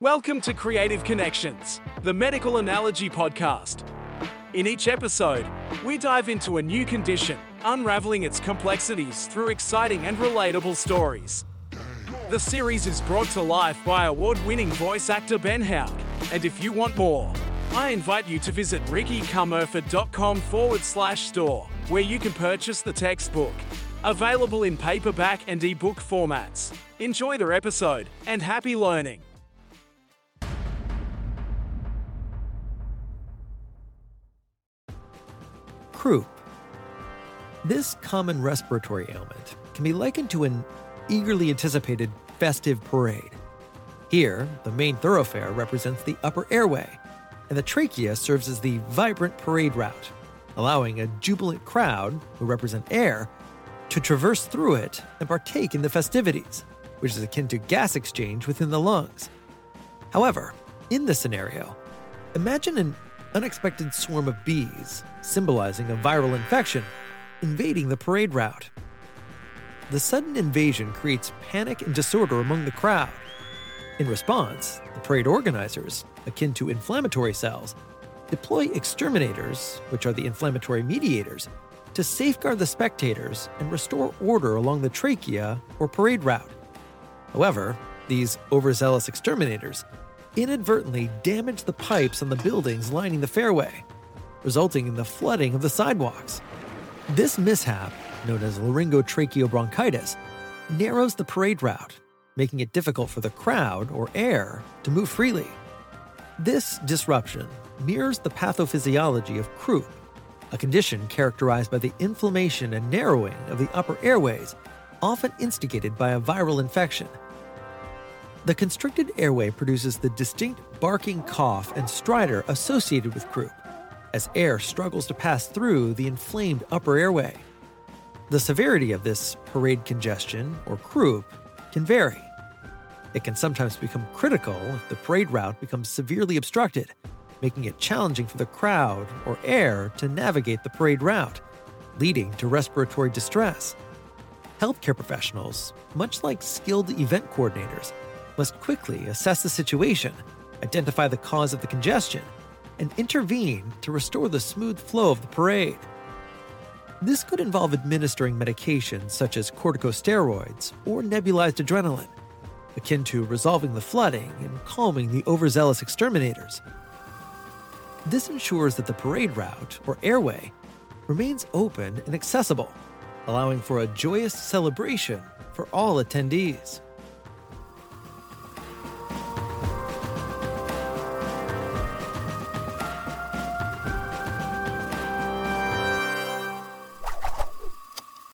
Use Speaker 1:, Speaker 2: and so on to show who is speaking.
Speaker 1: Welcome to Creative Connections, the medical analogy podcast. In each episode, we dive into a new condition, unraveling its complexities through exciting and relatable stories. The series is brought to life by award winning voice actor Ben Haug. And if you want more, I invite you to visit rickycommerford.com forward slash store, where you can purchase the textbook. Available in paperback and ebook formats. Enjoy the episode and happy learning.
Speaker 2: Croup. This common respiratory ailment can be likened to an eagerly anticipated festive parade. Here, the main thoroughfare represents the upper airway, and the trachea serves as the vibrant parade route, allowing a jubilant crowd, who represent air, to traverse through it and partake in the festivities, which is akin to gas exchange within the lungs. However, in this scenario, imagine an unexpected swarm of bees, symbolizing a viral infection, invading the parade route. The sudden invasion creates panic and disorder among the crowd. In response, the parade organizers, akin to inflammatory cells, deploy exterminators, which are the inflammatory mediators, to safeguard the spectators and restore order along the trachea or parade route. However, these overzealous exterminators inadvertently damage the pipes on the buildings lining the fairway, resulting in the flooding of the sidewalks. This mishap, known as laryngotracheobronchitis, narrows the parade route, making it difficult for the crowd or air to move freely. This disruption mirrors the pathophysiology of croup, a condition characterized by the inflammation and narrowing of the upper airways, often instigated by a viral infection. The constricted airway produces the distinct barking cough and stridor associated with croup, as air struggles to pass through the inflamed upper airway. The severity of this parade congestion, or croup, can vary. It can sometimes become critical if the parade route becomes severely obstructed, making it challenging for the crowd or air to navigate the parade route, leading to respiratory distress. Healthcare professionals, much like skilled event coordinators, must quickly assess the situation, identify the cause of the congestion, and intervene to restore the smooth flow of the parade. This could involve administering medications such as corticosteroids or nebulized adrenaline, akin to resolving the flooding and calming the overzealous exterminators. This ensures that the parade route, or airway, remains open and accessible, allowing for a joyous celebration for all attendees.